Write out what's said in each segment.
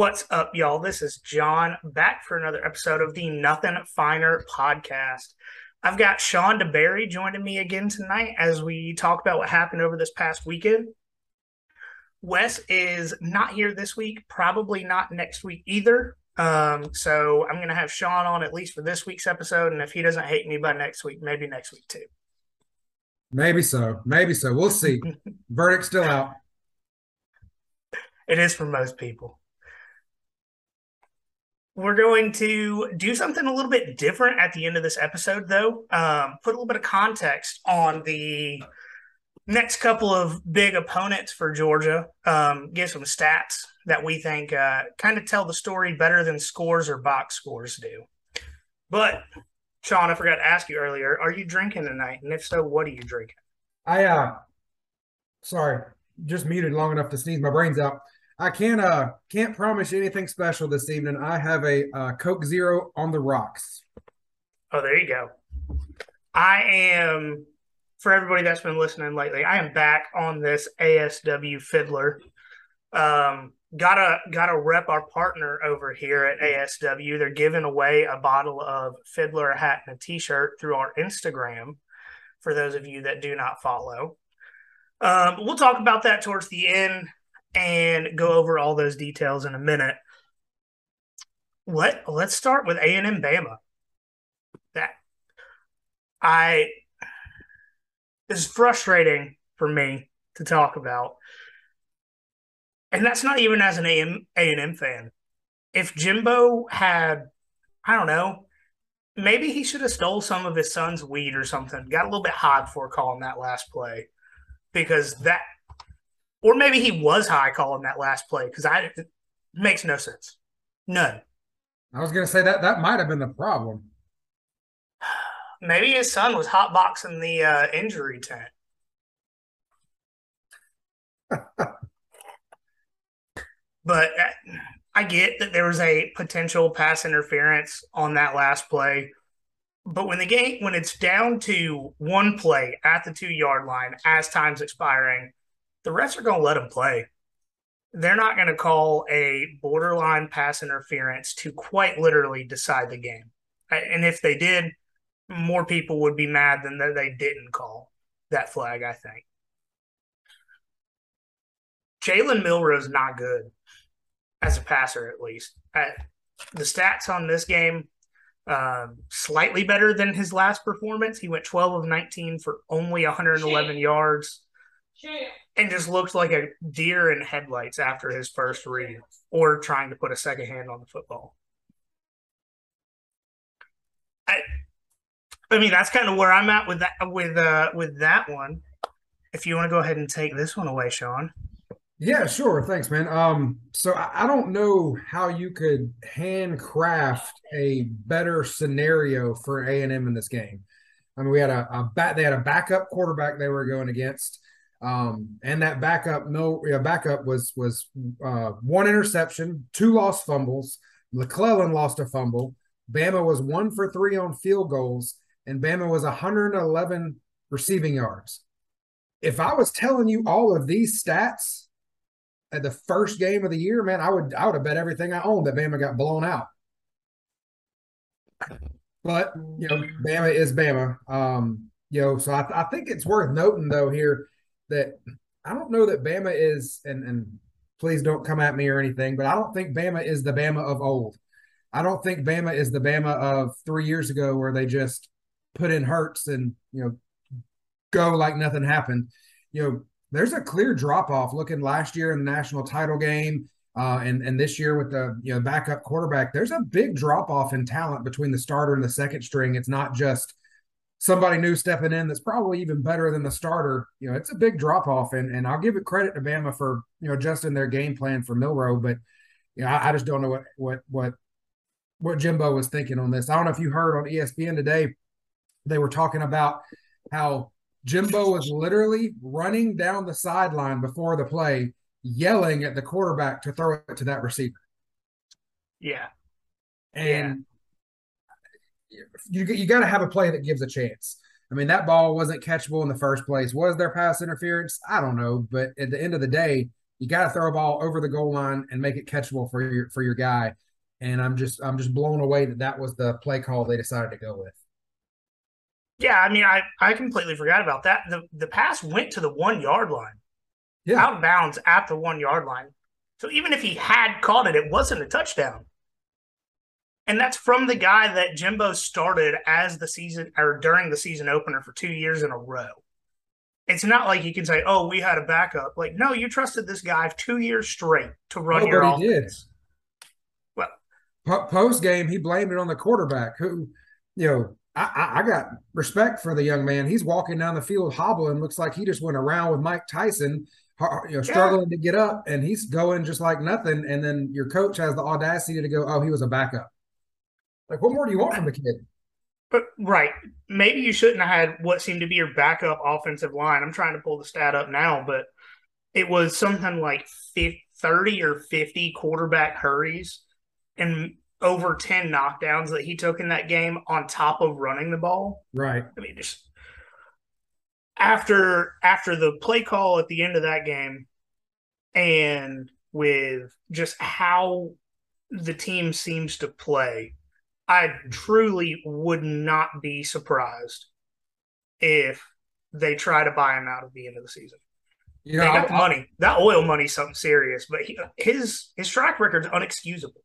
What's up, y'all? This is John back for another episode of the Nothing Finer podcast. I've got Sean DeBarry joining me again tonight as we talk about what happened over this past weekend. Wes is not here this week, probably not next week either. Um, so I'm going to have Sean on at least for this week's episode. And if he doesn't hate me by next week, maybe next week too. Maybe so. Maybe so. We'll see. Verdict still out. It is for most people we're going to do something a little bit different at the end of this episode, though. Um, put a little bit of context on the next couple of big opponents for Georgia. Um, give some stats that we think uh, kind of tell the story better than scores or box scores do. But Sean, I forgot to ask you earlier: Are you drinking tonight? And if so, what are you drinking? I uh, sorry, just muted long enough to sneeze my brains out. I can't uh can't promise anything special this evening. I have a uh, Coke Zero on the rocks. Oh, there you go. I am for everybody that's been listening lately. I am back on this ASW Fiddler. Um, gotta gotta rep our partner over here at ASW. They're giving away a bottle of Fiddler hat and a T-shirt through our Instagram. For those of you that do not follow, um, we'll talk about that towards the end and go over all those details in a minute. Let let's start with A and M Bama. That I is frustrating for me to talk about, and that's not even as an A and M fan. If Jimbo had, I don't know, maybe he should have stole some of his son's weed or something. Got a little bit hot before calling that last play because that or maybe he was high calling that last play because I it makes no sense. None. I was going to say that that might have been the problem. Maybe his son was hotboxing the uh, injury tent. but uh, I get that there was a potential pass interference on that last play. But when the game, when it's down to one play at the two yard line as time's expiring, the refs are going to let them play. They're not going to call a borderline pass interference to quite literally decide the game. And if they did, more people would be mad than that they didn't call that flag, I think. Jalen Milroe's not good as a passer, at least. the stats on this game um, slightly better than his last performance. He went 12 of 19 for only 111 yards and just looked like a deer in headlights after his first read or trying to put a second hand on the football. I, I mean, that's kind of where I'm at with that with uh with that one. If you want to go ahead and take this one away, Sean. Yeah, sure. Thanks, man. Um, so I, I don't know how you could handcraft a better scenario for A and M in this game. I mean, we had a, a bat. They had a backup quarterback they were going against. Um, and that backup, no, yeah, backup was was uh, one interception, two lost fumbles. McClellan lost a fumble. Bama was one for three on field goals, and Bama was 111 receiving yards. If I was telling you all of these stats at the first game of the year, man, I would I would have bet everything I owned that Bama got blown out. But you know, Bama is Bama. Um, you know, so I, I think it's worth noting though here that I don't know that Bama is, and and please don't come at me or anything, but I don't think Bama is the Bama of old. I don't think Bama is the Bama of three years ago where they just put in Hurts and you know go like nothing happened. You know, there's a clear drop off looking last year in the national title game. Uh, and and this year with the you know backup quarterback, there's a big drop off in talent between the starter and the second string. It's not just somebody new stepping in that's probably even better than the starter, you know, it's a big drop off. And and I'll give it credit to Bama for you know adjusting their game plan for Milroe, but you know, I, I just don't know what what what what Jimbo was thinking on this. I don't know if you heard on ESPN today, they were talking about how Jimbo was literally running down the sideline before the play, yelling at the quarterback to throw it to that receiver. Yeah. And you you got to have a play that gives a chance. I mean, that ball wasn't catchable in the first place. Was there pass interference? I don't know, but at the end of the day, you got to throw a ball over the goal line and make it catchable for your for your guy. And I'm just I'm just blown away that that was the play call they decided to go with. Yeah, I mean, I I completely forgot about that. The the pass went to the one yard line, yeah, out of bounds at the one yard line. So even if he had caught it, it wasn't a touchdown. And that's from the guy that Jimbo started as the season or during the season opener for two years in a row. It's not like you can say, "Oh, we had a backup." Like, no, you trusted this guy two years straight to run oh, your offense. Did. Well, post game, he blamed it on the quarterback, who, you know, I, I, got respect for the young man. He's walking down the field hobbling, looks like he just went around with Mike Tyson, you know, struggling yeah. to get up, and he's going just like nothing. And then your coach has the audacity to go, "Oh, he was a backup." Like, what more do you want from the kid? But right, maybe you shouldn't have had what seemed to be your backup offensive line. I'm trying to pull the stat up now, but it was something like 50, 30 or 50 quarterback hurries and over 10 knockdowns that he took in that game on top of running the ball. Right. I mean, just after after the play call at the end of that game and with just how the team seems to play, I truly would not be surprised if they try to buy him out at the end of the season. You know, they got the money. That oil money's something serious, but he, his his track record's unexcusable.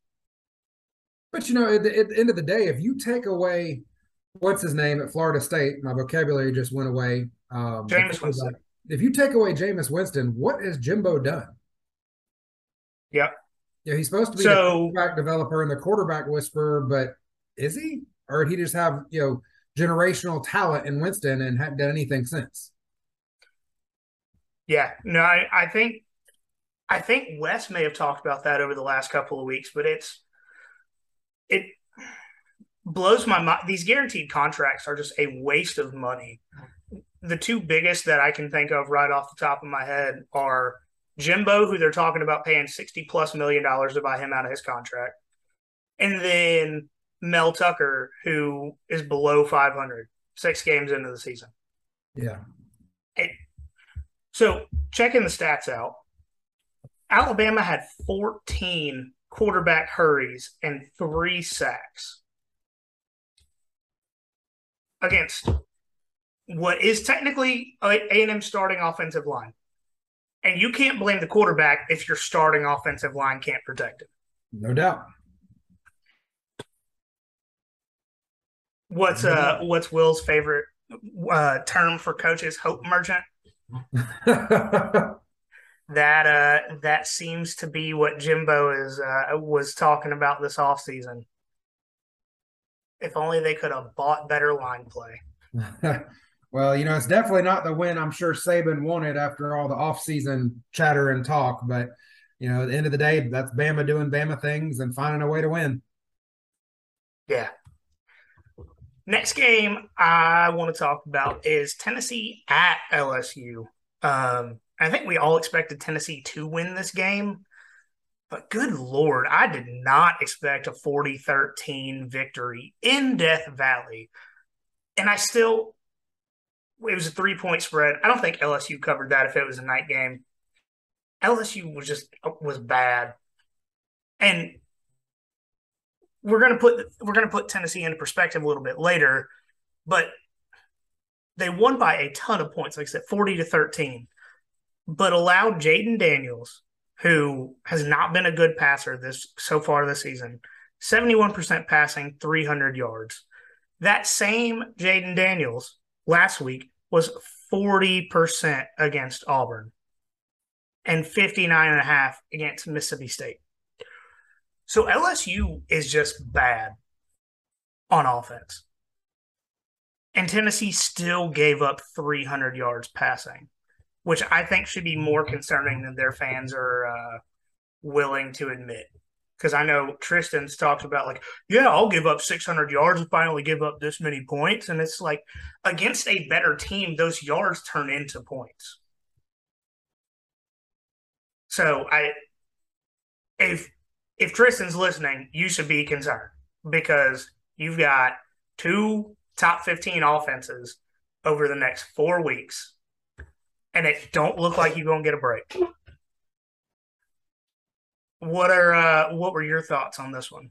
But you know, at the, at the, end of the day, if you take away what's his name at Florida State, my vocabulary just went away. Um, Jameis Winston. If you take away Jameis Winston, what has Jimbo done? Yep. Yeah, he's supposed to be so, the quarterback developer and the quarterback whisperer, but is he? Or did he just have, you know, generational talent in Winston and hadn't done anything since? Yeah, no, I, I think I think Wes may have talked about that over the last couple of weeks, but it's it blows my mind. These guaranteed contracts are just a waste of money. The two biggest that I can think of right off the top of my head are Jimbo, who they're talking about paying 60 plus million dollars to buy him out of his contract. And then Mel Tucker, who is below 500, six games into the season. Yeah. It, so checking the stats out, Alabama had 14 quarterback hurries and three sacks against what is technically A&M starting offensive line. And you can't blame the quarterback if your starting offensive line can't protect him. No doubt. What's uh what's Will's favorite uh term for coaches? Hope merchant. that uh that seems to be what Jimbo is uh was talking about this offseason. If only they could have bought better line play. well, you know, it's definitely not the win I'm sure Saban wanted after all the offseason chatter and talk, but you know, at the end of the day, that's Bama doing Bama things and finding a way to win. Yeah. Next game I want to talk about is Tennessee at LSU. Um, I think we all expected Tennessee to win this game, but good Lord, I did not expect a 40 13 victory in Death Valley. And I still, it was a three point spread. I don't think LSU covered that if it was a night game. LSU was just, was bad. And we're gonna put we're gonna put Tennessee into perspective a little bit later, but they won by a ton of points, like I said, forty to thirteen but allowed Jayden Daniels, who has not been a good passer this so far this season, 71% passing, 300 yards. That same Jayden Daniels last week was 40% against Auburn and 59.5 against Mississippi State. So LSU is just bad on offense. And Tennessee still gave up 300 yards passing which I think should be more concerning than their fans are uh, willing to admit. Because I know Tristan's talked about like, yeah, I'll give up 600 yards if I only give up this many points, and it's like against a better team, those yards turn into points. So I, if if Tristan's listening, you should be concerned because you've got two top 15 offenses over the next four weeks and it don't look like you're gonna get a break. What are uh, what were your thoughts on this one?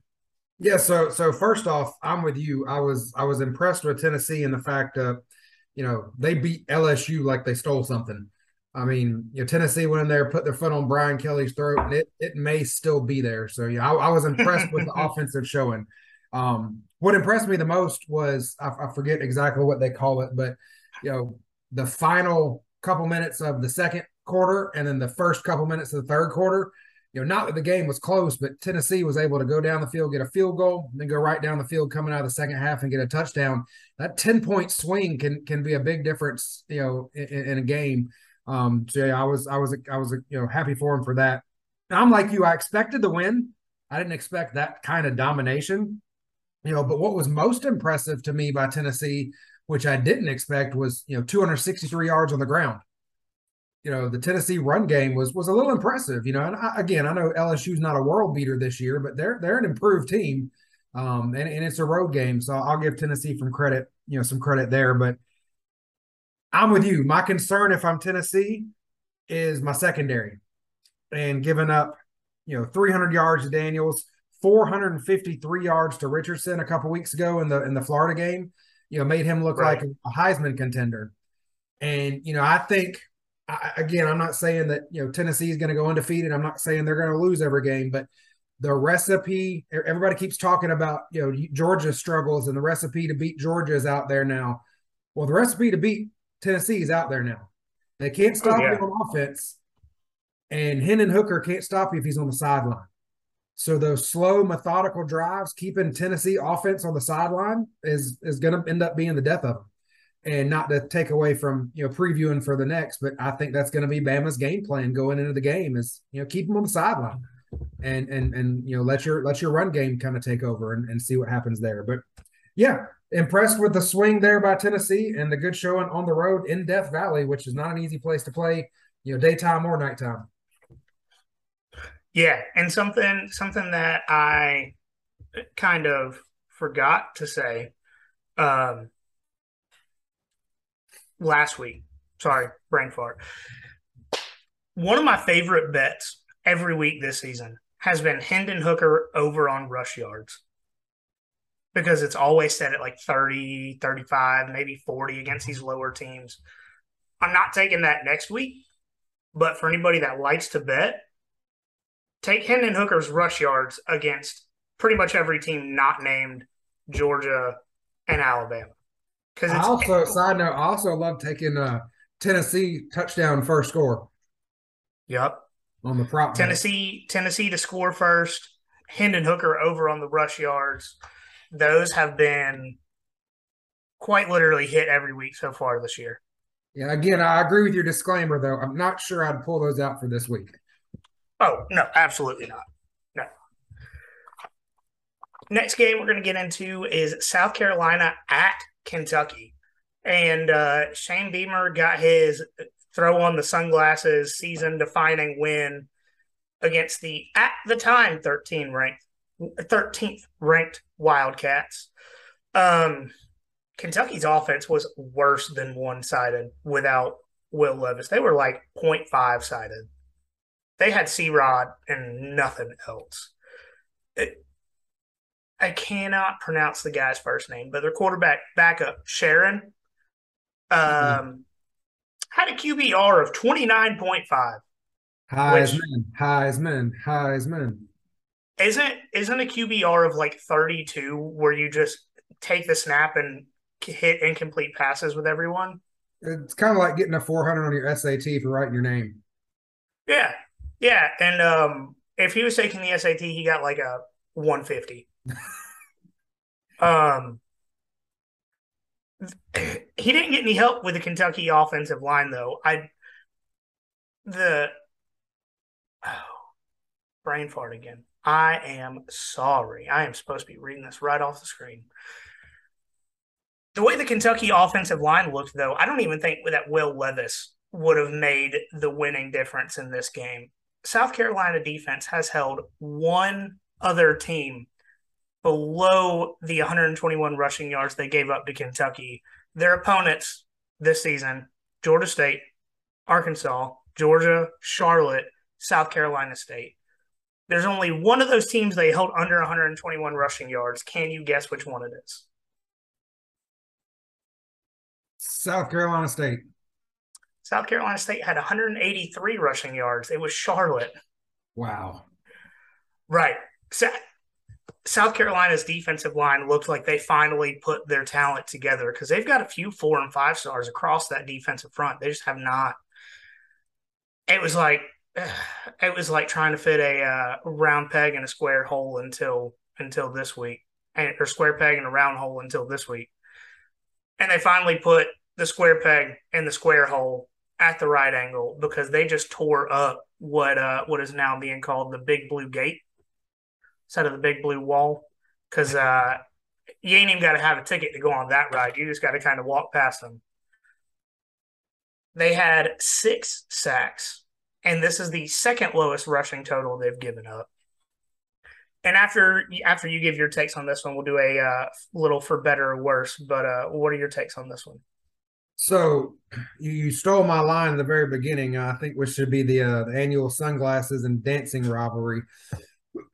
Yeah, so so first off, I'm with you. I was I was impressed with Tennessee and the fact that you know they beat LSU like they stole something. I mean, you know, Tennessee went in there, put their foot on Brian Kelly's throat, and it it may still be there. So yeah, I, I was impressed with the offensive showing. Um, what impressed me the most was I, I forget exactly what they call it, but you know, the final couple minutes of the second quarter and then the first couple minutes of the third quarter. You know, not that the game was close, but Tennessee was able to go down the field, get a field goal, then go right down the field coming out of the second half and get a touchdown. That 10 point swing can can be a big difference, you know, in, in a game. Um, so yeah, I was I was I was you know happy for him for that. I'm like you, I expected the win. I didn't expect that kind of domination. You know, but what was most impressive to me by Tennessee, which I didn't expect, was you know 263 yards on the ground. You know, the Tennessee run game was was a little impressive. You know, and I, again, I know LSU's not a world beater this year, but they're they're an improved team, um, and, and it's a road game, so I'll give Tennessee from credit, you know, some credit there. But I'm with you. My concern if I'm Tennessee is my secondary and giving up, you know, 300 yards to Daniels, 453 yards to Richardson a couple weeks ago in the in the Florida game. You know, made him look right. like a Heisman contender. And you know, I think I, again, I'm not saying that you know Tennessee is going to go undefeated. I'm not saying they're going to lose every game, but the recipe everybody keeps talking about you know Georgia's struggles and the recipe to beat Georgia is out there now. Well, the recipe to beat Tennessee is out there now. They can't stop oh, yeah. you on offense, and Hendon Hooker can't stop you if he's on the sideline. So those slow, methodical drives, keeping Tennessee offense on the sideline is is going to end up being the death of them. And not to take away from you know previewing for the next, but I think that's going to be Bama's game plan going into the game is you know keep them on the sideline and and and you know let your let your run game kind of take over and, and see what happens there. But yeah, impressed with the swing there by Tennessee and the good showing on the road in Death Valley, which is not an easy place to play, you know, daytime or nighttime. Yeah, and something something that I kind of forgot to say um, last week. Sorry, brain fart. One of my favorite bets every week this season has been Hendon Hooker over on rush yards because it's always set at like 30, 35, maybe 40 against these lower teams. I'm not taking that next week, but for anybody that likes to bet, take Hendon Hooker's rush yards against pretty much every team not named Georgia and Alabama. Because I also side note, I also love taking uh Tennessee touchdown first score. Yep. On the prop. Tennessee, Tennessee to score first. Hendon Hooker over on the rush yards those have been quite literally hit every week so far this year. Yeah, again, I agree with your disclaimer though. I'm not sure I'd pull those out for this week. Oh, no, absolutely not. No. Next game we're going to get into is South Carolina at Kentucky. And uh, Shane Beamer got his throw on the sunglasses season defining win against the at the time 13 ranked 13th ranked Wildcats. Um, Kentucky's offense was worse than one sided without Will Levis. They were like 0.5 sided. They had C Rod and nothing else. It, I cannot pronounce the guy's first name, but their quarterback backup, Sheron, um, mm-hmm. had a QBR of 29.5. Heisman, Heisman, Heisman isn't isn't a QBR of like 32 where you just take the snap and hit incomplete passes with everyone? It's kind of like getting a 400 on your SAT for writing your name. Yeah. Yeah, and um if he was taking the SAT, he got like a 150. um he didn't get any help with the Kentucky offensive line though. I the oh, brain fart again. I am sorry. I am supposed to be reading this right off the screen. The way the Kentucky offensive line looked, though, I don't even think that Will Levis would have made the winning difference in this game. South Carolina defense has held one other team below the 121 rushing yards they gave up to Kentucky. Their opponents this season Georgia State, Arkansas, Georgia, Charlotte, South Carolina State There's only one of those teams they held under 121 rushing yards. Can you guess which one it is? South Carolina State. South Carolina State had 183 rushing yards. It was Charlotte. Wow. Right. South Carolina's defensive line looked like they finally put their talent together because they've got a few four and five stars across that defensive front. They just have not. It was like it was like trying to fit a uh, round peg in a square hole until until this week, and or square peg in a round hole until this week, and they finally put the square peg in the square hole at the right angle because they just tore up what uh, what is now being called the Big Blue Gate instead of the big blue wall because uh, you ain't even got to have a ticket to go on that ride. You just got to kind of walk past them. They had six sacks, and this is the second lowest rushing total they've given up. And after after you give your takes on this one, we'll do a uh, little for better or worse. But uh, what are your takes on this one? So you stole my line in the very beginning. I think which should be the, uh, the annual sunglasses and dancing rivalry.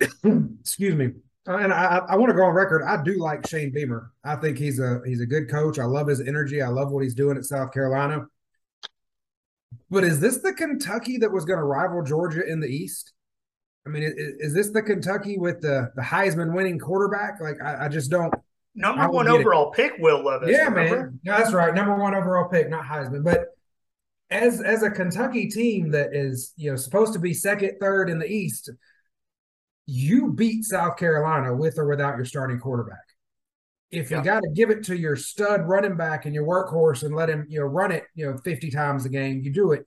excuse me. And I, I want to go on record. I do like Shane Beamer. I think he's a he's a good coach. I love his energy. I love what he's doing at South Carolina. But is this the Kentucky that was going to rival Georgia in the East? I mean, is, is, this the Kentucky with the the Heisman winning quarterback? Like, I, I just don't. Number one overall it. pick, Will Levis. Yeah, remember? man. Yeah, that's right. Number one overall pick, not Heisman. But as as a Kentucky team that is you know supposed to be second, third in the East, you beat South Carolina with or without your starting quarterback. If yeah. you got to give it to your stud running back and your workhorse and let him, you know, run it, you know, 50 times a game, you do it,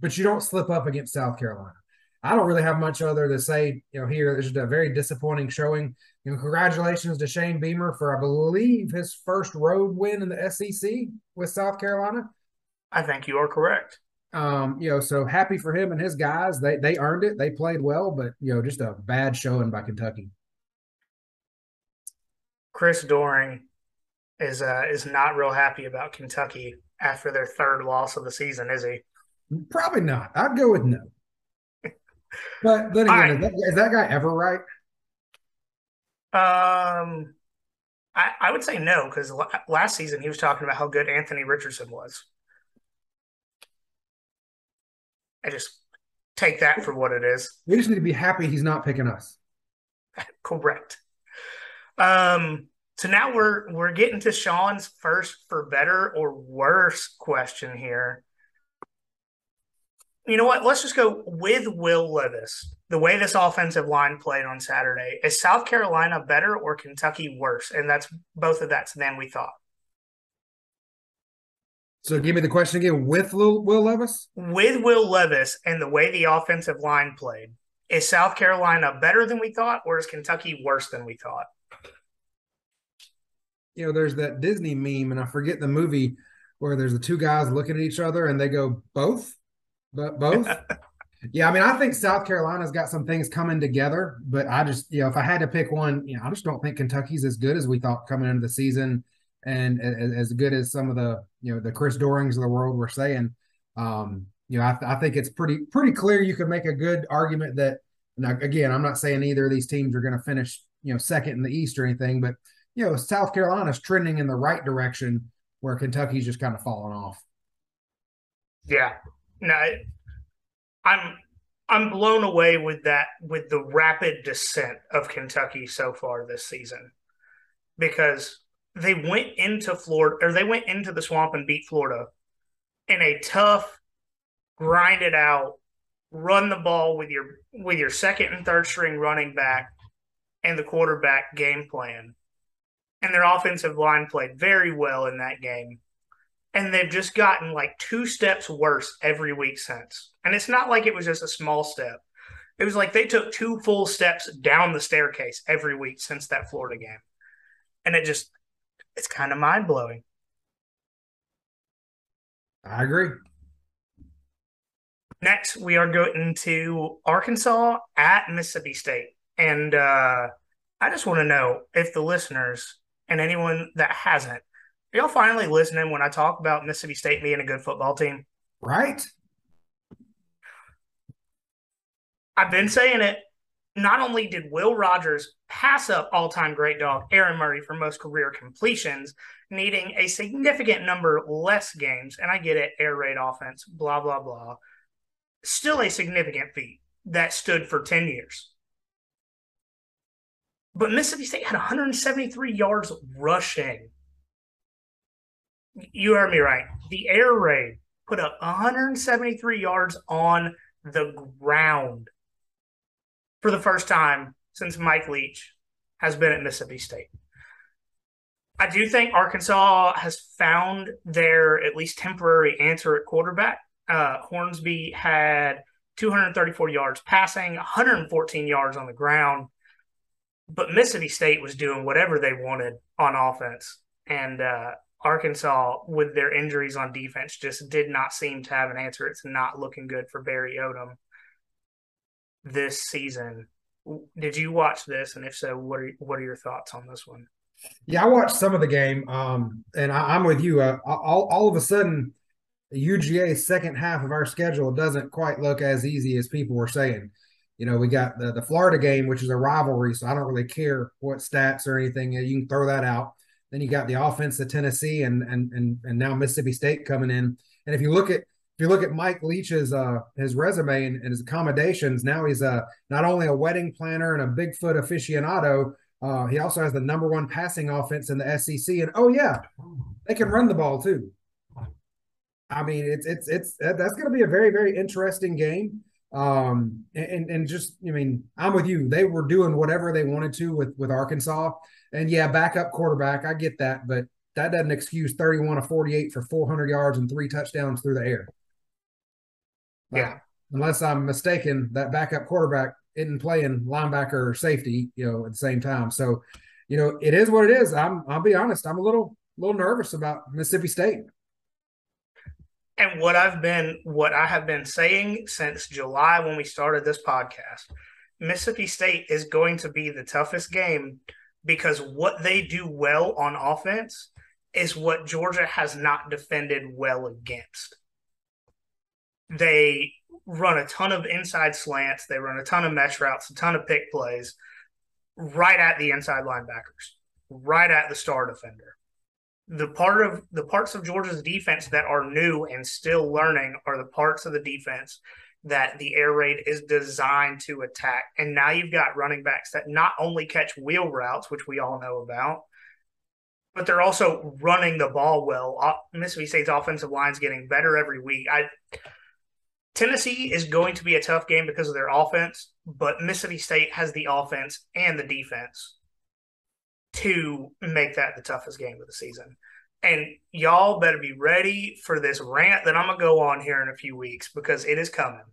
but you don't slip up against South Carolina. I don't really have much other to say, you know, here. This is a very disappointing showing. You know, congratulations to Shane Beamer for, I believe, his first road win in the SEC with South Carolina. I think you are correct. Um, you know, so happy for him and his guys. They they earned it. They played well, but you know, just a bad showing by Kentucky. Chris Doering is uh is not real happy about Kentucky after their third loss of the season, is he? Probably not. I'd go with no. but then again, right. is, that, is that guy ever right? Um, I, I would say no because last season he was talking about how good Anthony Richardson was. I just take that for what it is. We just need to be happy he's not picking us. Correct. Um, so now we're we're getting to Sean's first for better or worse question here. You know what? Let's just go with Will Levis. The way this offensive line played on Saturday, is South Carolina better or Kentucky worse? And that's both of that's than we thought. So give me the question again with Will, Will Levis? With Will Levis and the way the offensive line played, is South Carolina better than we thought or is Kentucky worse than we thought? You know, there's that Disney meme, and I forget the movie where there's the two guys looking at each other and they go, both? But both? yeah, I mean, I think South Carolina's got some things coming together, but I just, you know, if I had to pick one, you know, I just don't think Kentucky's as good as we thought coming into the season and as good as some of the you know the Chris Doerings of the world were saying, um, you know, I, th- I, think it's pretty pretty clear you could make a good argument that. Now, again, I'm not saying either of these teams are going to finish you know second in the East or anything, but you know South Carolina's trending in the right direction where Kentucky's just kind of falling off. Yeah, no, I'm I'm blown away with that with the rapid descent of Kentucky so far this season because they went into Florida or they went into the swamp and beat Florida in a tough, grind it out, run the ball with your with your second and third string running back and the quarterback game plan. And their offensive line played very well in that game. And they've just gotten like two steps worse every week since. And it's not like it was just a small step. It was like they took two full steps down the staircase every week since that Florida game. And it just it's kind of mind blowing. I agree. Next, we are going to Arkansas at Mississippi State. And uh, I just want to know if the listeners and anyone that hasn't, are y'all finally listening when I talk about Mississippi State being a good football team? Right. I've been saying it. not only did Will Rogers pass up all time great dog Aaron Murray for most career completions, needing a significant number less games, and I get it, air raid offense, blah, blah, blah, still a significant feat that stood for 10 years. But Mississippi State had 173 yards rushing. You heard me right. The air raid put up 173 yards on the ground for the first time since Mike Leach has been at Mississippi State. I do think Arkansas has found their at least temporary answer at quarterback. Uh, Hornsby had 234 yards passing, 114 yards on the ground. But Mississippi State was doing whatever they wanted on offense. And uh, Arkansas, with their injuries on defense, just did not seem to have an answer. It's not looking good for Barry Odom this season. Did you watch this? And if so, what are what are your thoughts on this one? Yeah, I watched some of the game, um, and I, am with you. Uh, all, all of a sudden, UGA second half of our schedule doesn't quite look as easy as people were saying. You know, we got the the Florida game, which is a rivalry, so I don't really care what stats or anything. You can throw that out. Then you got the offense of Tennessee and and and and now Mississippi State coming in. And if you look at if you look at Mike Leach's uh, his resume and, and, his accommodations, now he's a not only a wedding planner and a Bigfoot aficionado. Uh, he also has the number one passing offense in the SEC, and oh yeah, they can run the ball too. I mean, it's it's it's that's going to be a very very interesting game. Um, and and just I mean, I'm with you. They were doing whatever they wanted to with with Arkansas, and yeah, backup quarterback. I get that, but that doesn't excuse 31 of 48 for 400 yards and three touchdowns through the air. Yeah. Uh, unless I'm mistaken, that backup quarterback isn't playing linebacker or safety, you know, at the same time. So, you know, it is what it is. I'm I'll be honest, I'm a little little nervous about Mississippi State. And what I've been what I have been saying since July when we started this podcast, Mississippi State is going to be the toughest game because what they do well on offense is what Georgia has not defended well against they run a ton of inside slants, they run a ton of mesh routes, a ton of pick plays right at the inside linebackers, right at the star defender. The part of the parts of Georgia's defense that are new and still learning are the parts of the defense that the air raid is designed to attack. And now you've got running backs that not only catch wheel routes, which we all know about, but they're also running the ball well. Mississippi State's offensive line is getting better every week. I Tennessee is going to be a tough game because of their offense, but Mississippi State has the offense and the defense to make that the toughest game of the season. And y'all better be ready for this rant that I'm gonna go on here in a few weeks because it is coming.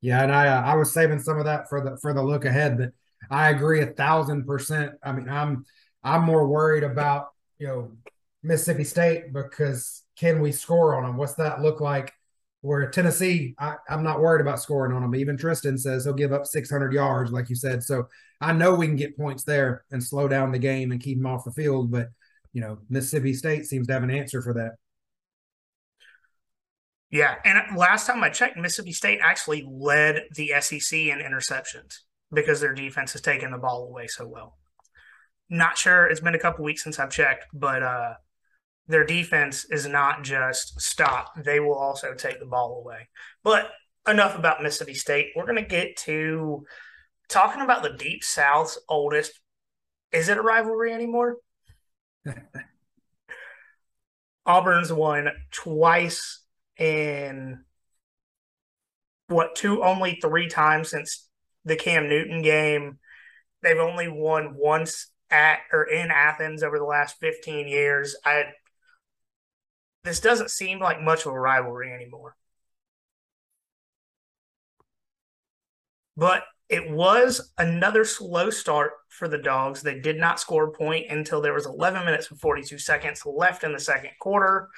Yeah, and I uh, I was saving some of that for the for the look ahead, but I agree a thousand percent. I mean, I'm I'm more worried about you know Mississippi State because can we score on them? What's that look like? Where Tennessee, I, am not worried about scoring on them. Even Tristan says he'll give up 600 yards, like you said. So I know we can get points there and slow down the game and keep them off the field. But you know, Mississippi State seems to have an answer for that. Yeah, and last time I checked, Mississippi State actually led the SEC in interceptions because their defense has taken the ball away so well. Not sure. It's been a couple weeks since I've checked, but uh, their defense is not just stop, they will also take the ball away. But enough about Mississippi State. We're going to get to talking about the Deep South's oldest. Is it a rivalry anymore? Auburn's won twice in what two only three times since the Cam Newton game. They've only won once at or in Athens over the last 15 years. I this doesn't seem like much of a rivalry anymore. But it was another slow start for the Dogs. They did not score a point until there was 11 minutes and 42 seconds left in the second quarter.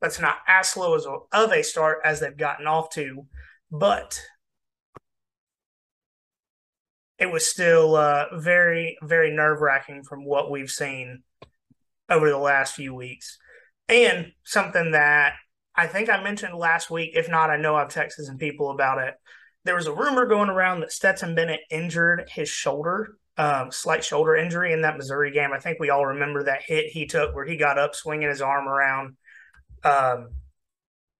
That's not as slow as of a start as they've gotten off to, but it was still uh, very, very nerve wracking from what we've seen over the last few weeks. And something that I think I mentioned last week, if not, I know I've texted some people about it. there was a rumor going around that Stetson Bennett injured his shoulder, um, slight shoulder injury in that Missouri game. I think we all remember that hit he took where he got up swinging his arm around, um,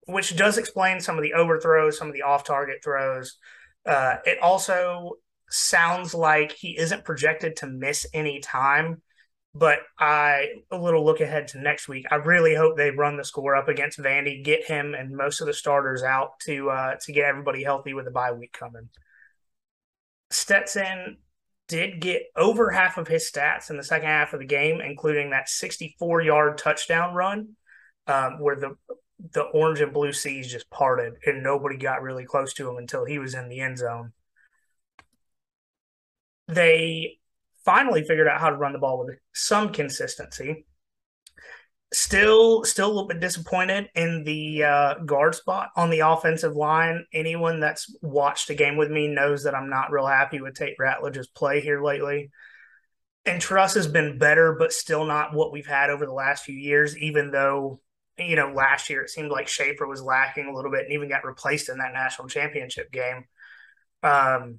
which does explain some of the overthrows, some of the off target throws. Uh, it also sounds like he isn't projected to miss any time. But I a little look ahead to next week. I really hope they run the score up against Vandy, get him and most of the starters out to uh, to get everybody healthy with the bye week coming. Stetson did get over half of his stats in the second half of the game, including that 64 yard touchdown run, um, where the the orange and blue seas just parted and nobody got really close to him until he was in the end zone. They finally figured out how to run the ball with some consistency. Still, still a little bit disappointed in the uh, guard spot on the offensive line. Anyone that's watched a game with me knows that I'm not real happy with Tate Ratledge's play here lately. And Truss has been better, but still not what we've had over the last few years. Even though, you know, last year it seemed like Shaffer was lacking a little bit and even got replaced in that national championship game. Um,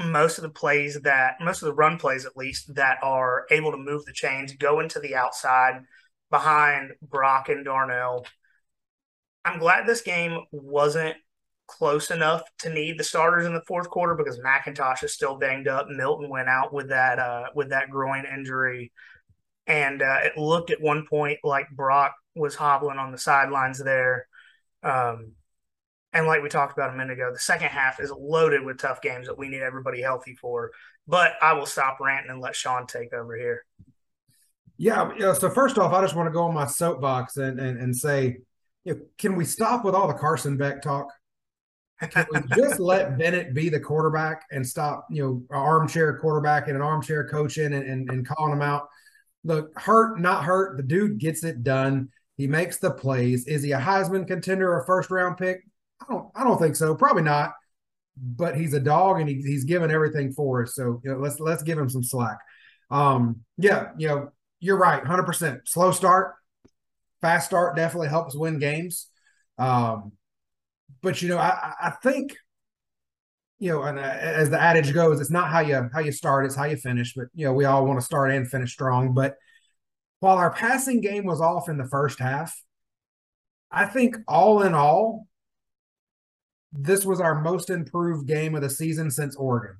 most of the plays that most of the run plays at least that are able to move the chains go into the outside behind Brock and Darnell. I'm glad this game wasn't close enough to need the starters in the fourth quarter because McIntosh is still banged up. Milton went out with that uh, with that groin injury, and uh, it looked at one point like Brock was hobbling on the sidelines there. Um, and like we talked about a minute ago, the second half is loaded with tough games that we need everybody healthy for. But I will stop ranting and let Sean take over here. Yeah. yeah so first off, I just want to go on my soapbox and and, and say, you know, can we stop with all the Carson Beck talk? Can we just let Bennett be the quarterback and stop, you know, armchair quarterback and an armchair coaching and, and, and calling him out? Look, hurt, not hurt. The dude gets it done. He makes the plays. Is he a Heisman contender or first round pick? I don't I don't think so. Probably not. But he's a dog and he, he's given everything for us. So you know, let's let's give him some slack. Um, yeah, you know, you're right, hundred percent. Slow start, fast start definitely helps win games. Um, but you know, I, I think you know, and uh, as the adage goes, it's not how you how you start, it's how you finish. But you know, we all want to start and finish strong. But while our passing game was off in the first half, I think all in all, this was our most improved game of the season since Oregon.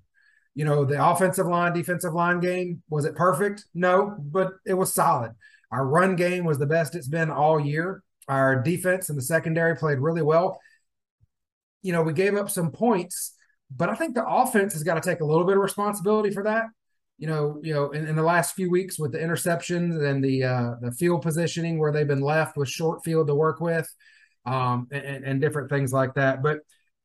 You know, the offensive line, defensive line game, was it perfect? No, but it was solid. Our run game was the best it's been all year. Our defense and the secondary played really well. You know, we gave up some points, but I think the offense has got to take a little bit of responsibility for that. You know, you know, in, in the last few weeks with the interceptions and the uh, the field positioning where they've been left with short field to work with, um, and, and different things like that. But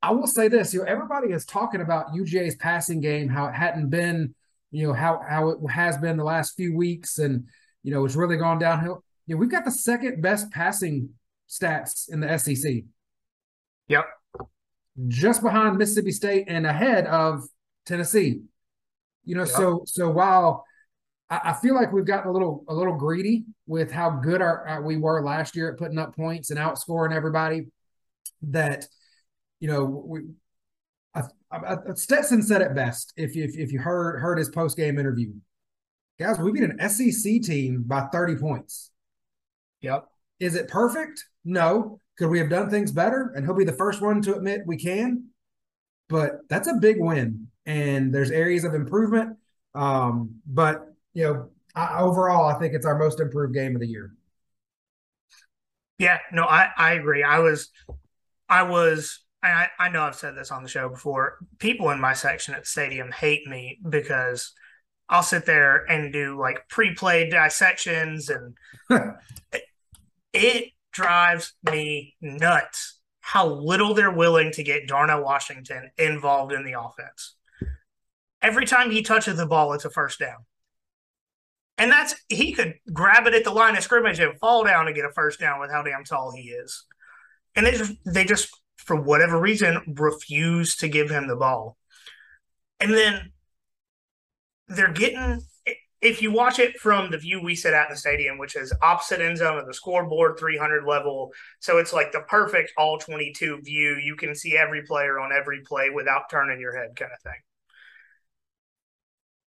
I will say this, you know, everybody is talking about UGA's passing game, how it hadn't been, you know, how how it has been the last few weeks, and you know, it's really gone downhill. You know, we've got the second best passing stats in the SEC. Yep. Just behind Mississippi State and ahead of Tennessee. You know, yep. so so while I, I, feel like we've gotten a little a little greedy with how good our, our we were last year at putting up points and outscoring everybody, that you know, we, I, I, Stetson said it best. If you if, if you heard heard his post game interview, guys, we beat an SEC team by thirty points. Yep. Is it perfect? No. Could we have done things better? And he'll be the first one to admit we can. But that's a big win, and there's areas of improvement. Um, but you know, I, overall, I think it's our most improved game of the year. Yeah, no, I I agree. I was I was I, I know I've said this on the show before. People in my section at the stadium hate me because I'll sit there and do like pre-play dissections, and it, it drives me nuts how little they're willing to get Darnell Washington involved in the offense. Every time he touches the ball, it's a first down. And that's he could grab it at the line of scrimmage and fall down and get a first down with how damn tall he is. And they just they just for whatever reason, refuse to give him the ball. And then they're getting if you watch it from the view we sit at in the stadium, which is opposite end zone of the scoreboard, 300 level, so it's like the perfect all 22 view. You can see every player on every play without turning your head, kind of thing.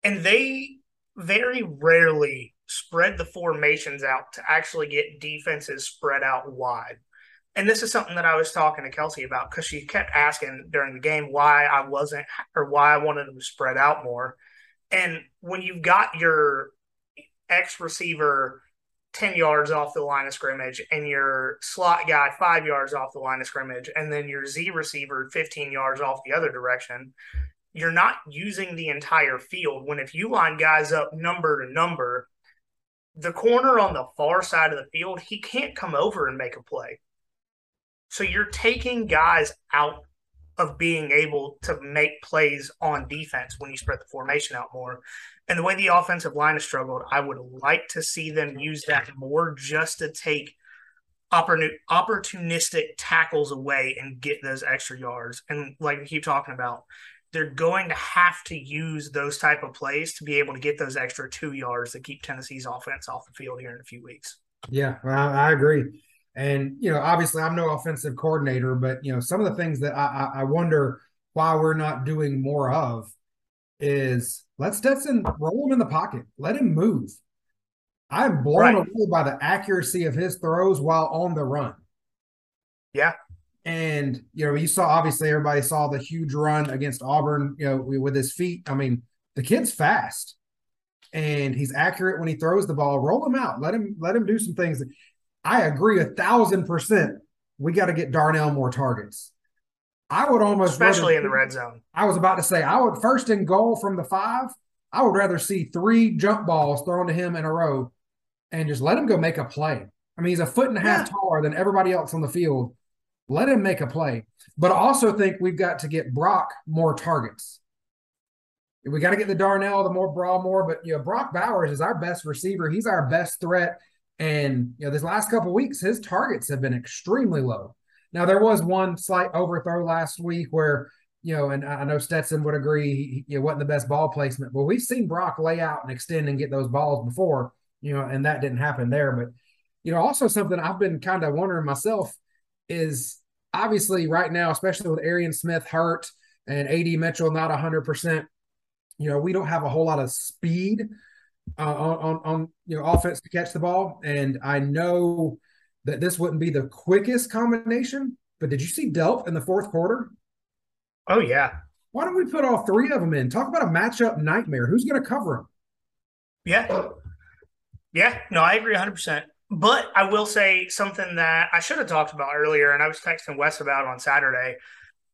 And they very rarely spread the formations out to actually get defenses spread out wide. And this is something that I was talking to Kelsey about because she kept asking during the game why I wasn't or why I wanted them to spread out more. And when you've got your X receiver 10 yards off the line of scrimmage and your slot guy five yards off the line of scrimmage, and then your Z receiver 15 yards off the other direction, you're not using the entire field. When if you line guys up number to number, the corner on the far side of the field, he can't come over and make a play. So you're taking guys out of being able to make plays on defense when you spread the formation out more. And the way the offensive line has struggled, I would like to see them use that more just to take opportunistic tackles away and get those extra yards. And like we keep talking about, they're going to have to use those type of plays to be able to get those extra two yards to keep Tennessee's offense off the field here in a few weeks. Yeah, I, I agree. And you know, obviously, I'm no offensive coordinator, but you know, some of the things that I, I wonder why we're not doing more of is let Stetson roll him in the pocket, let him move. I'm blown right. away by the accuracy of his throws while on the run. Yeah. And you know, you saw obviously everybody saw the huge run against Auburn, you know, with his feet. I mean, the kid's fast and he's accurate when he throws the ball. Roll him out. Let him let him do some things. I agree a thousand percent. We got to get Darnell more targets. I would almost especially rather, in the red zone. I was about to say I would first and goal from the five. I would rather see three jump balls thrown to him in a row and just let him go make a play. I mean, he's a foot and a half yeah. taller than everybody else on the field. Let him make a play. But I also think we've got to get Brock more targets. We got to get the Darnell, the more Brawl more. But you know, Brock Bowers is our best receiver. He's our best threat. And you know, this last couple weeks, his targets have been extremely low. Now there was one slight overthrow last week where you know, and I know Stetson would agree he, it wasn't the best ball placement, but we've seen Brock lay out and extend and get those balls before, you know, and that didn't happen there. But you know, also something I've been kind of wondering myself is obviously right now, especially with Arian Smith hurt and AD Mitchell not hundred percent, you know, we don't have a whole lot of speed uh, on, on you know offense to catch the ball. And I know that this wouldn't be the quickest combination, but did you see Delp in the fourth quarter? Oh yeah. Why don't we put all three of them in? Talk about a matchup nightmare. Who's going to cover them? Yeah. Yeah. No, I agree 100%. But I will say something that I should have talked about earlier, and I was texting Wes about on Saturday.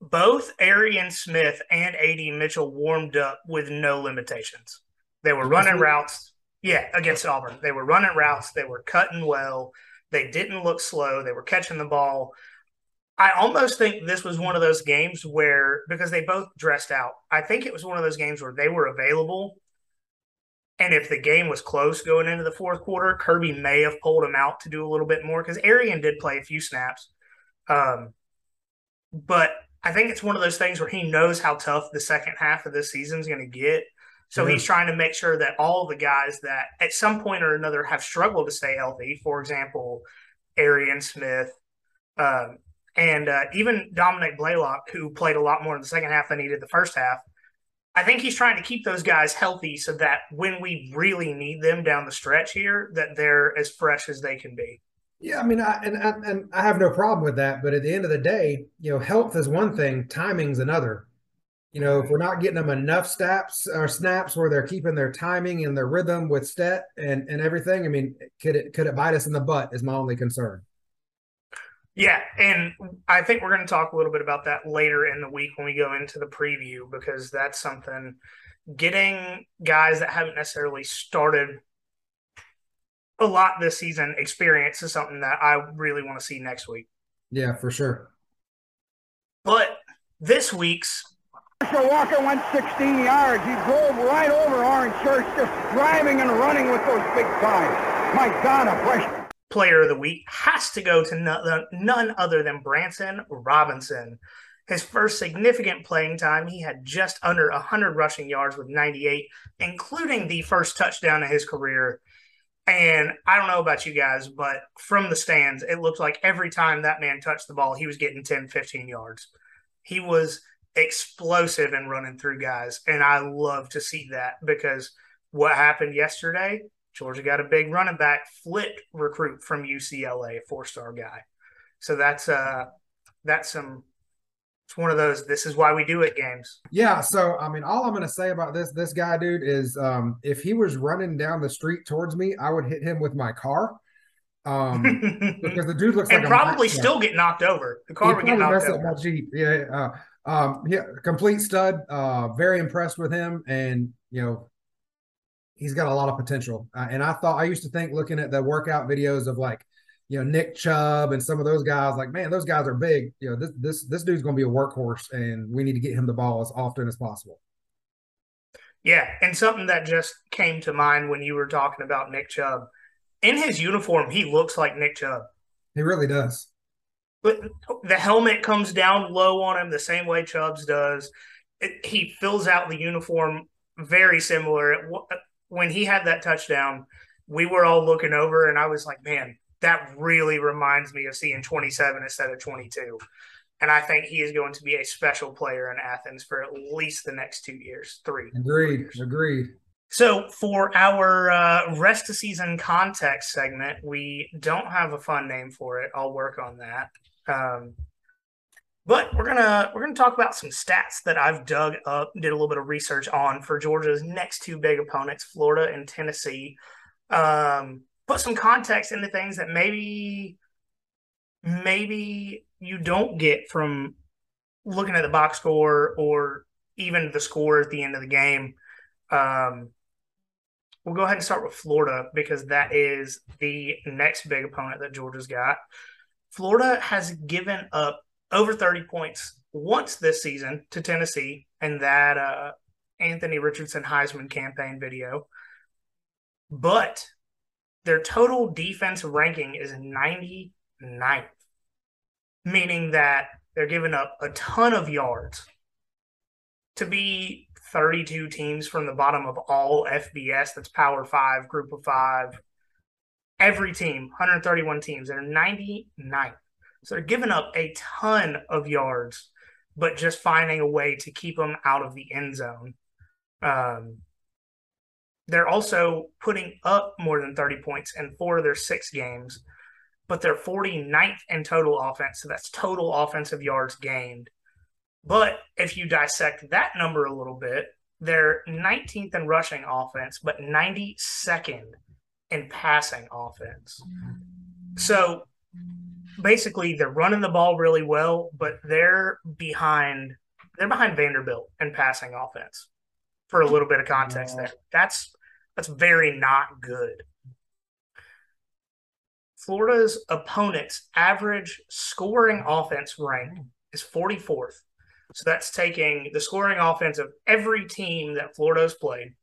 Both Arian Smith and AD Mitchell warmed up with no limitations. They were running routes. Yeah, against Auburn. They were running routes. They were cutting well. They didn't look slow. They were catching the ball. I almost think this was one of those games where, because they both dressed out, I think it was one of those games where they were available. And if the game was close going into the fourth quarter, Kirby may have pulled him out to do a little bit more because Arian did play a few snaps. Um, but I think it's one of those things where he knows how tough the second half of this season is going to get. So he's trying to make sure that all the guys that at some point or another have struggled to stay healthy, for example, Arian Smith, um, and uh, even Dominick Blaylock, who played a lot more in the second half than he did the first half. I think he's trying to keep those guys healthy so that when we really need them down the stretch here, that they're as fresh as they can be. Yeah, I mean, I, and, and I have no problem with that. But at the end of the day, you know, health is one thing, timing's another you know, if we're not getting them enough snaps or snaps where they're keeping their timing and their rhythm with stet and, and everything, I mean, could it could it bite us in the butt is my only concern. Yeah, and I think we're going to talk a little bit about that later in the week when we go into the preview because that's something getting guys that haven't necessarily started a lot this season experience is something that I really want to see next week. Yeah, for sure. But this week's Marshall Walker went 16 yards. He drove right over Orange Church, just driving and running with those big thighs. My God, a freshman. Player of the week has to go to none other than Branson Robinson. His first significant playing time, he had just under 100 rushing yards with 98, including the first touchdown of his career. And I don't know about you guys, but from the stands, it looked like every time that man touched the ball, he was getting 10, 15 yards. He was explosive and running through guys. And I love to see that because what happened yesterday, Georgia got a big running back, flit recruit from UCLA, a four star guy. So that's uh that's some it's one of those this is why we do it games. Yeah, so I mean all I'm gonna say about this this guy dude is um if he was running down the street towards me, I would hit him with my car. Um because the dude looks and like probably still get knocked over. The car would get knocked over. My Jeep. Yeah, uh, um, yeah, complete stud. Uh, very impressed with him, and you know, he's got a lot of potential. Uh, and I thought I used to think looking at the workout videos of like, you know, Nick Chubb and some of those guys, like, man, those guys are big. You know, this this this dude's going to be a workhorse, and we need to get him the ball as often as possible. Yeah, and something that just came to mind when you were talking about Nick Chubb. In his uniform, he looks like Nick Chubb. He really does. But the helmet comes down low on him the same way Chubbs does. It, he fills out the uniform very similar. When he had that touchdown, we were all looking over, and I was like, man, that really reminds me of seeing 27 instead of 22. And I think he is going to be a special player in Athens for at least the next two years, three. Agreed. Years. Agreed. So, for our uh, rest of season context segment, we don't have a fun name for it. I'll work on that. Um, but we're gonna we're gonna talk about some stats that I've dug up, did a little bit of research on for Georgia's next two big opponents, Florida and Tennessee. Um, put some context into things that maybe maybe you don't get from looking at the box score or even the score at the end of the game. Um, we'll go ahead and start with Florida because that is the next big opponent that Georgia's got. Florida has given up over 30 points once this season to Tennessee and that uh, Anthony Richardson Heisman campaign video. But their total defense ranking is 99th, meaning that they're giving up a ton of yards. To be 32 teams from the bottom of all FBS, that's Power Five, Group of Five, every team, 131 teams, they're 99th. So they're giving up a ton of yards, but just finding a way to keep them out of the end zone. Um, they're also putting up more than 30 points in four of their six games, but they're 49th in total offense. So that's total offensive yards gained. But if you dissect that number a little bit, they're 19th in rushing offense, but 92nd in passing offense. So basically they're running the ball really well, but they're behind they're behind Vanderbilt in passing offense. For a little bit of context there. That's that's very not good. Florida's opponent's average scoring offense rank is 44th. So that's taking the scoring offense of every team that Florida's played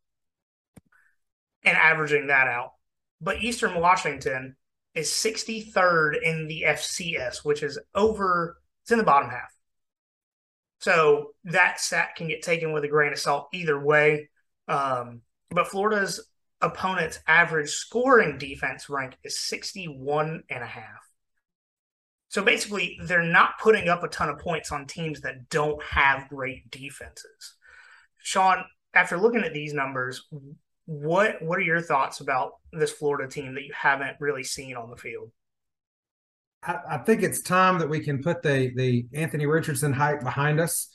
and averaging that out. But Eastern Washington is 63rd in the FCS, which is over, it's in the bottom half. So that stat can get taken with a grain of salt either way. Um, but Florida's opponent's average scoring defense rank is 61 and a half. So basically, they're not putting up a ton of points on teams that don't have great defenses. Sean, after looking at these numbers, what what are your thoughts about this Florida team that you haven't really seen on the field? I, I think it's time that we can put the the Anthony Richardson hype behind us.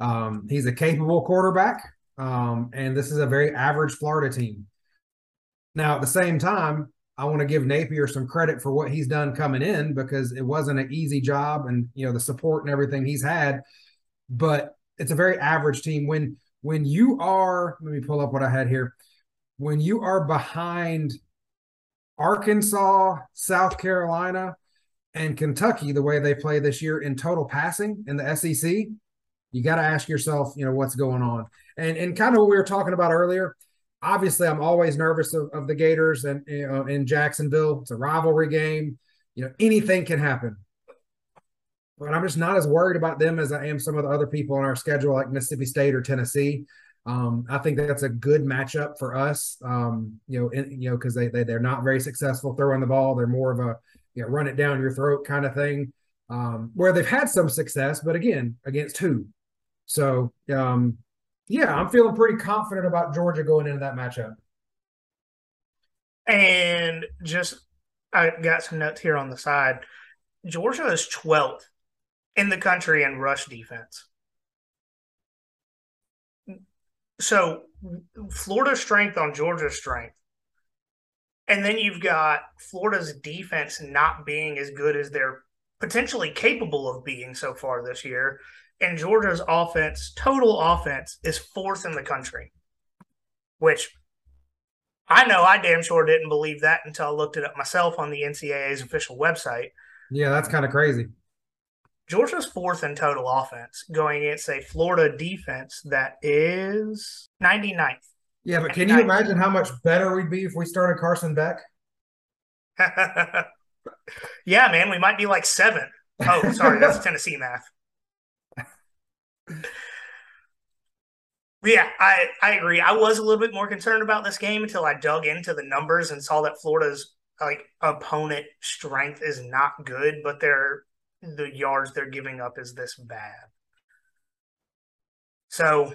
Um, he's a capable quarterback, um, and this is a very average Florida team. Now, at the same time, I want to give Napier some credit for what he's done coming in because it wasn't an easy job, and you know the support and everything he's had. But it's a very average team. When when you are, let me pull up what I had here when you are behind Arkansas, South Carolina, and Kentucky, the way they play this year in total passing in the SEC, you got to ask yourself, you know, what's going on. And and kind of what we were talking about earlier. Obviously, I'm always nervous of, of the Gators and you know, in Jacksonville. It's a rivalry game. You know, anything can happen. but I'm just not as worried about them as I am some of the other people on our schedule, like Mississippi State or Tennessee. Um, I think that's a good matchup for us. Um, you know, in, you know, because they, they they're not very successful throwing the ball. They're more of a you know run it down your throat kind of thing. Um, where they've had some success, but again, against who? So um, yeah, I'm feeling pretty confident about Georgia going into that matchup. And just I got some notes here on the side. Georgia is 12th in the country in rush defense. So Florida's strength on Georgia's strength. And then you've got Florida's defense not being as good as they're potentially capable of being so far this year. And Georgia's offense, total offense, is fourth in the country, which I know I damn sure didn't believe that until I looked it up myself on the NCAA's official website. Yeah, that's kind of crazy. Georgia's fourth in total offense going against a Florida defense that is 99th. Yeah, but can you imagine how much better we'd be if we started Carson Beck? yeah, man, we might be like seven. Oh, sorry, that's Tennessee math. Yeah, I, I agree. I was a little bit more concerned about this game until I dug into the numbers and saw that Florida's like opponent strength is not good, but their the yards they're giving up is this bad. So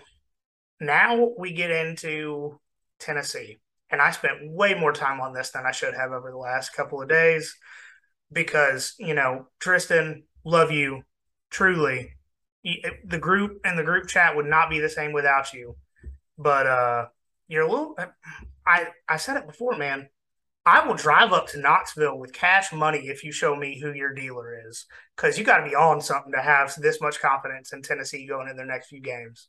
now we get into Tennessee. And I spent way more time on this than I should have over the last couple of days because, you know, Tristan, love you truly. The group and the group chat would not be the same without you. But uh you're a little I I said it before, man. I will drive up to Knoxville with cash money if you show me who your dealer is, because you got to be on something to have this much confidence in Tennessee going in their next few games.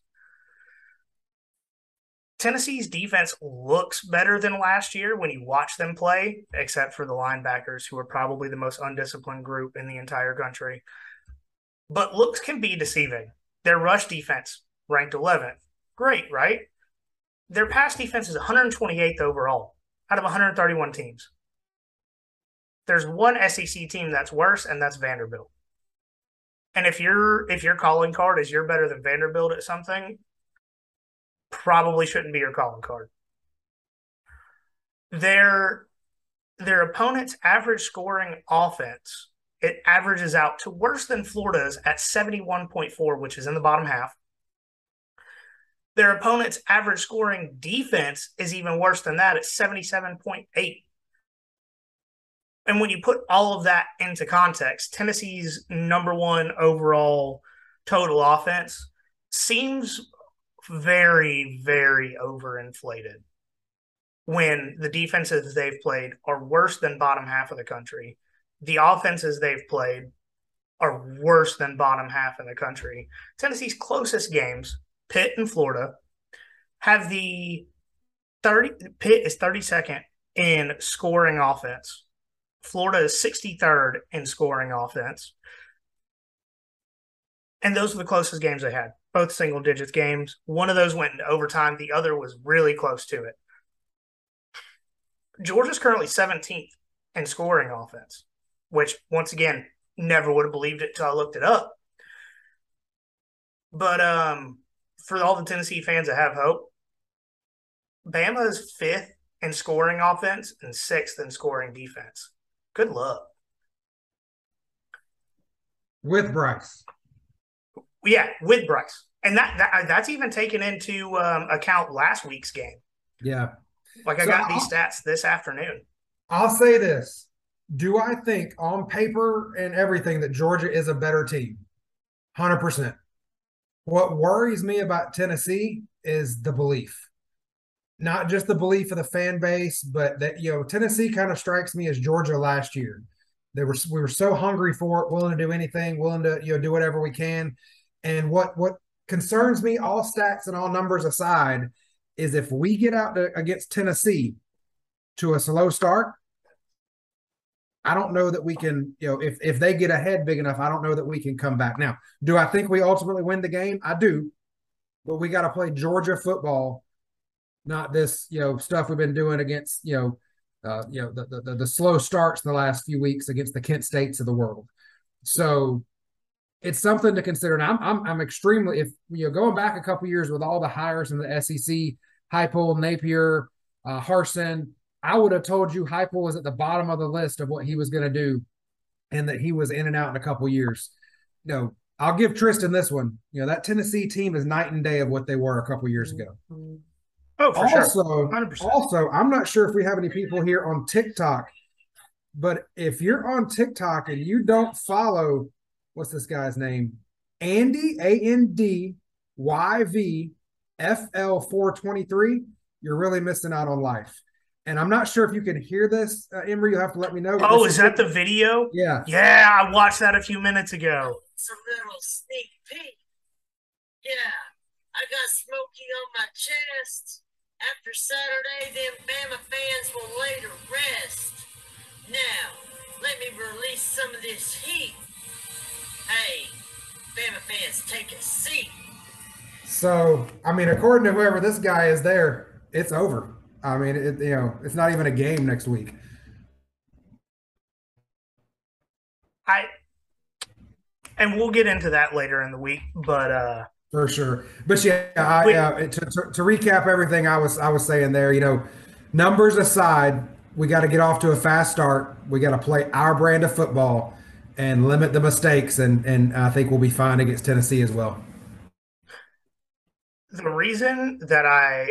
Tennessee's defense looks better than last year when you watch them play, except for the linebackers, who are probably the most undisciplined group in the entire country. But looks can be deceiving. Their rush defense ranked 11th. Great, right? Their pass defense is 128th overall out of 131 teams. There's one SEC team that's worse, and that's Vanderbilt. And if your if your calling card is you're better than Vanderbilt at something, probably shouldn't be your calling card. Their their opponent's average scoring offense it averages out to worse than Florida's at 71.4, which is in the bottom half. Their opponent's average scoring defense is even worse than that at 77.8. And when you put all of that into context, Tennessee's number one overall total offense seems very, very overinflated when the defenses they've played are worse than bottom half of the country. The offenses they've played are worse than bottom half in the country. Tennessee's closest games Pitt and Florida have the 30 Pitt is 32nd in scoring offense. Florida is 63rd in scoring offense. And those are the closest games they had, both single digits games. One of those went into overtime, the other was really close to it. Georgia's currently 17th in scoring offense, which once again, never would have believed it until I looked it up. But um, for all the Tennessee fans that have hope, Bama is fifth in scoring offense and sixth in scoring defense. Good luck. With Bryce. Yeah, with Bryce. And that, that that's even taken into um, account last week's game. Yeah. Like I so got I'll, these stats this afternoon. I'll say this. Do I think on paper and everything that Georgia is a better team? 100%. What worries me about Tennessee is the belief. Not just the belief of the fan base, but that you know, Tennessee kind of strikes me as Georgia last year. They were we were so hungry for it, willing to do anything, willing to you know do whatever we can. And what what concerns me, all stats and all numbers aside, is if we get out to, against Tennessee to a slow start, I don't know that we can, you know, if if they get ahead big enough, I don't know that we can come back. Now, do I think we ultimately win the game? I do, but we got to play Georgia football, not this, you know, stuff we've been doing against, you know, uh, you know, the, the the slow starts in the last few weeks against the Kent States of the world. So, it's something to consider. And I'm, I'm, I'm extremely, if you know, going back a couple years with all the hires in the SEC, Heupel, Napier, uh, Harsin, I would have told you Heupel was at the bottom of the list of what he was going to do and that he was in and out in a couple years. You know, I'll give Tristan this one. You know, that Tennessee team is night and day of what they were a couple years ago. Oh, for also, sure. 100%. also, I'm not sure if we have any people here on TikTok, but if you're on TikTok and you don't follow, what's this guy's name? Andy A N D Y V F L 423, you're really missing out on life. And I'm not sure if you can hear this, uh, Emery. You'll have to let me know. Oh, is that the video? Yeah. Yeah, I watched that a few minutes ago. It's a little sneak peek. Yeah, I got Smokey on my chest. After Saturday, them Bama fans will lay to rest. Now, let me release some of this heat. Hey, Bama fans, take a seat. So, I mean, according to whoever this guy is there, it's over. I mean, it, you know, it's not even a game next week. I and we'll get into that later in the week, but uh for sure. But yeah, I, uh, to, to, to recap everything I was I was saying there, you know, numbers aside, we got to get off to a fast start. We got to play our brand of football and limit the mistakes, and and I think we'll be fine against Tennessee as well. The reason that I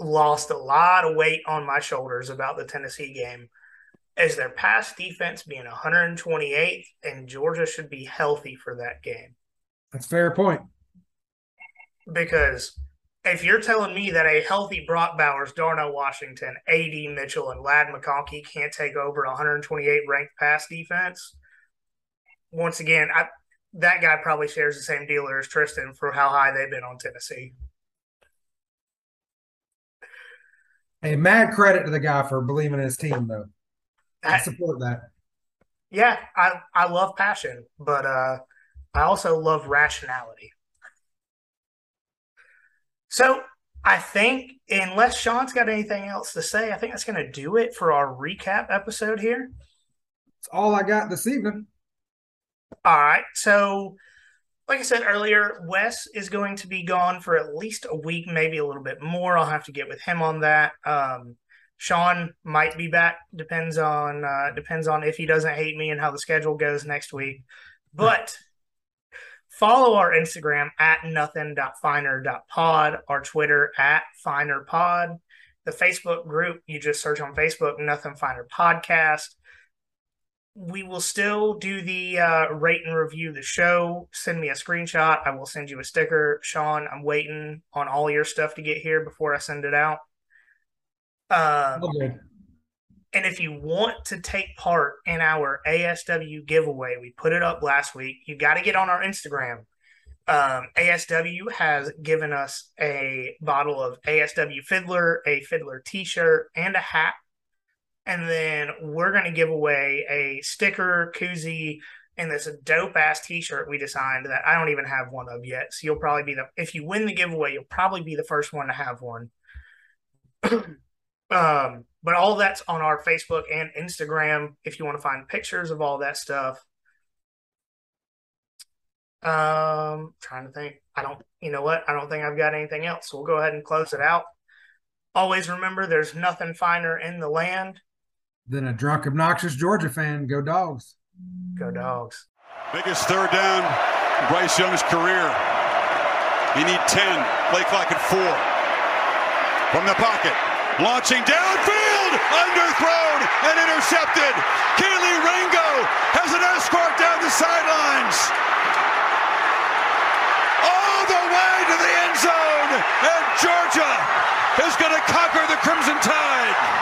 lost a lot of weight on my shoulders about the Tennessee game is their pass defense being 128th, and Georgia should be healthy for that game. That's fair point. Because if you're telling me that a healthy Brock Bowers, Darnell Washington, AD Mitchell, and Ladd McConkey can't take over 128 ranked pass defense, once again, I, that guy probably shares the same dealer as Tristan for how high they've been on Tennessee. Hey, mad credit to the guy for believing in his team, though. I support that. Yeah, I I love passion, but uh, I also love rationality. So I think, unless Sean's got anything else to say, I think that's going to do it for our recap episode here. It's all I got this evening. All right. So like I said earlier, Wes is going to be gone for at least a week, maybe a little bit more. I'll have to get with him on that. Um, Sean might be back. Depends on uh, depends on if he doesn't hate me and how the schedule goes next week. But follow our Instagram at nothing.finer.pod, our Twitter at finerpod, the Facebook group. You just search on Facebook, Nothing Finer Podcast we will still do the uh, rate and review the show. Send me a screenshot. I will send you a sticker. Sean, I'm waiting on all your stuff to get here before I send it out. Um, okay. And if you want to take part in our ASW giveaway, we put it up last week. You got to get on our Instagram. Um, ASW has given us a bottle of ASW Fiddler, a Fiddler t shirt, and a hat and then we're going to give away a sticker koozie and this dope ass t-shirt we designed that I don't even have one of yet. So you'll probably be the if you win the giveaway, you'll probably be the first one to have one. um, but all that's on our Facebook and Instagram if you want to find pictures of all that stuff. Um, trying to think. I don't you know what? I don't think I've got anything else. We'll go ahead and close it out. Always remember there's nothing finer in the land than a drunk, obnoxious Georgia fan. Go dogs. Go dogs. Biggest third down Bryce Young's career. You need 10. Play clock at four. From the pocket. Launching downfield. Underthrown and intercepted. Kelee Ringo has an escort down the sidelines. All the way to the end zone. And Georgia is going to conquer the Crimson Tide.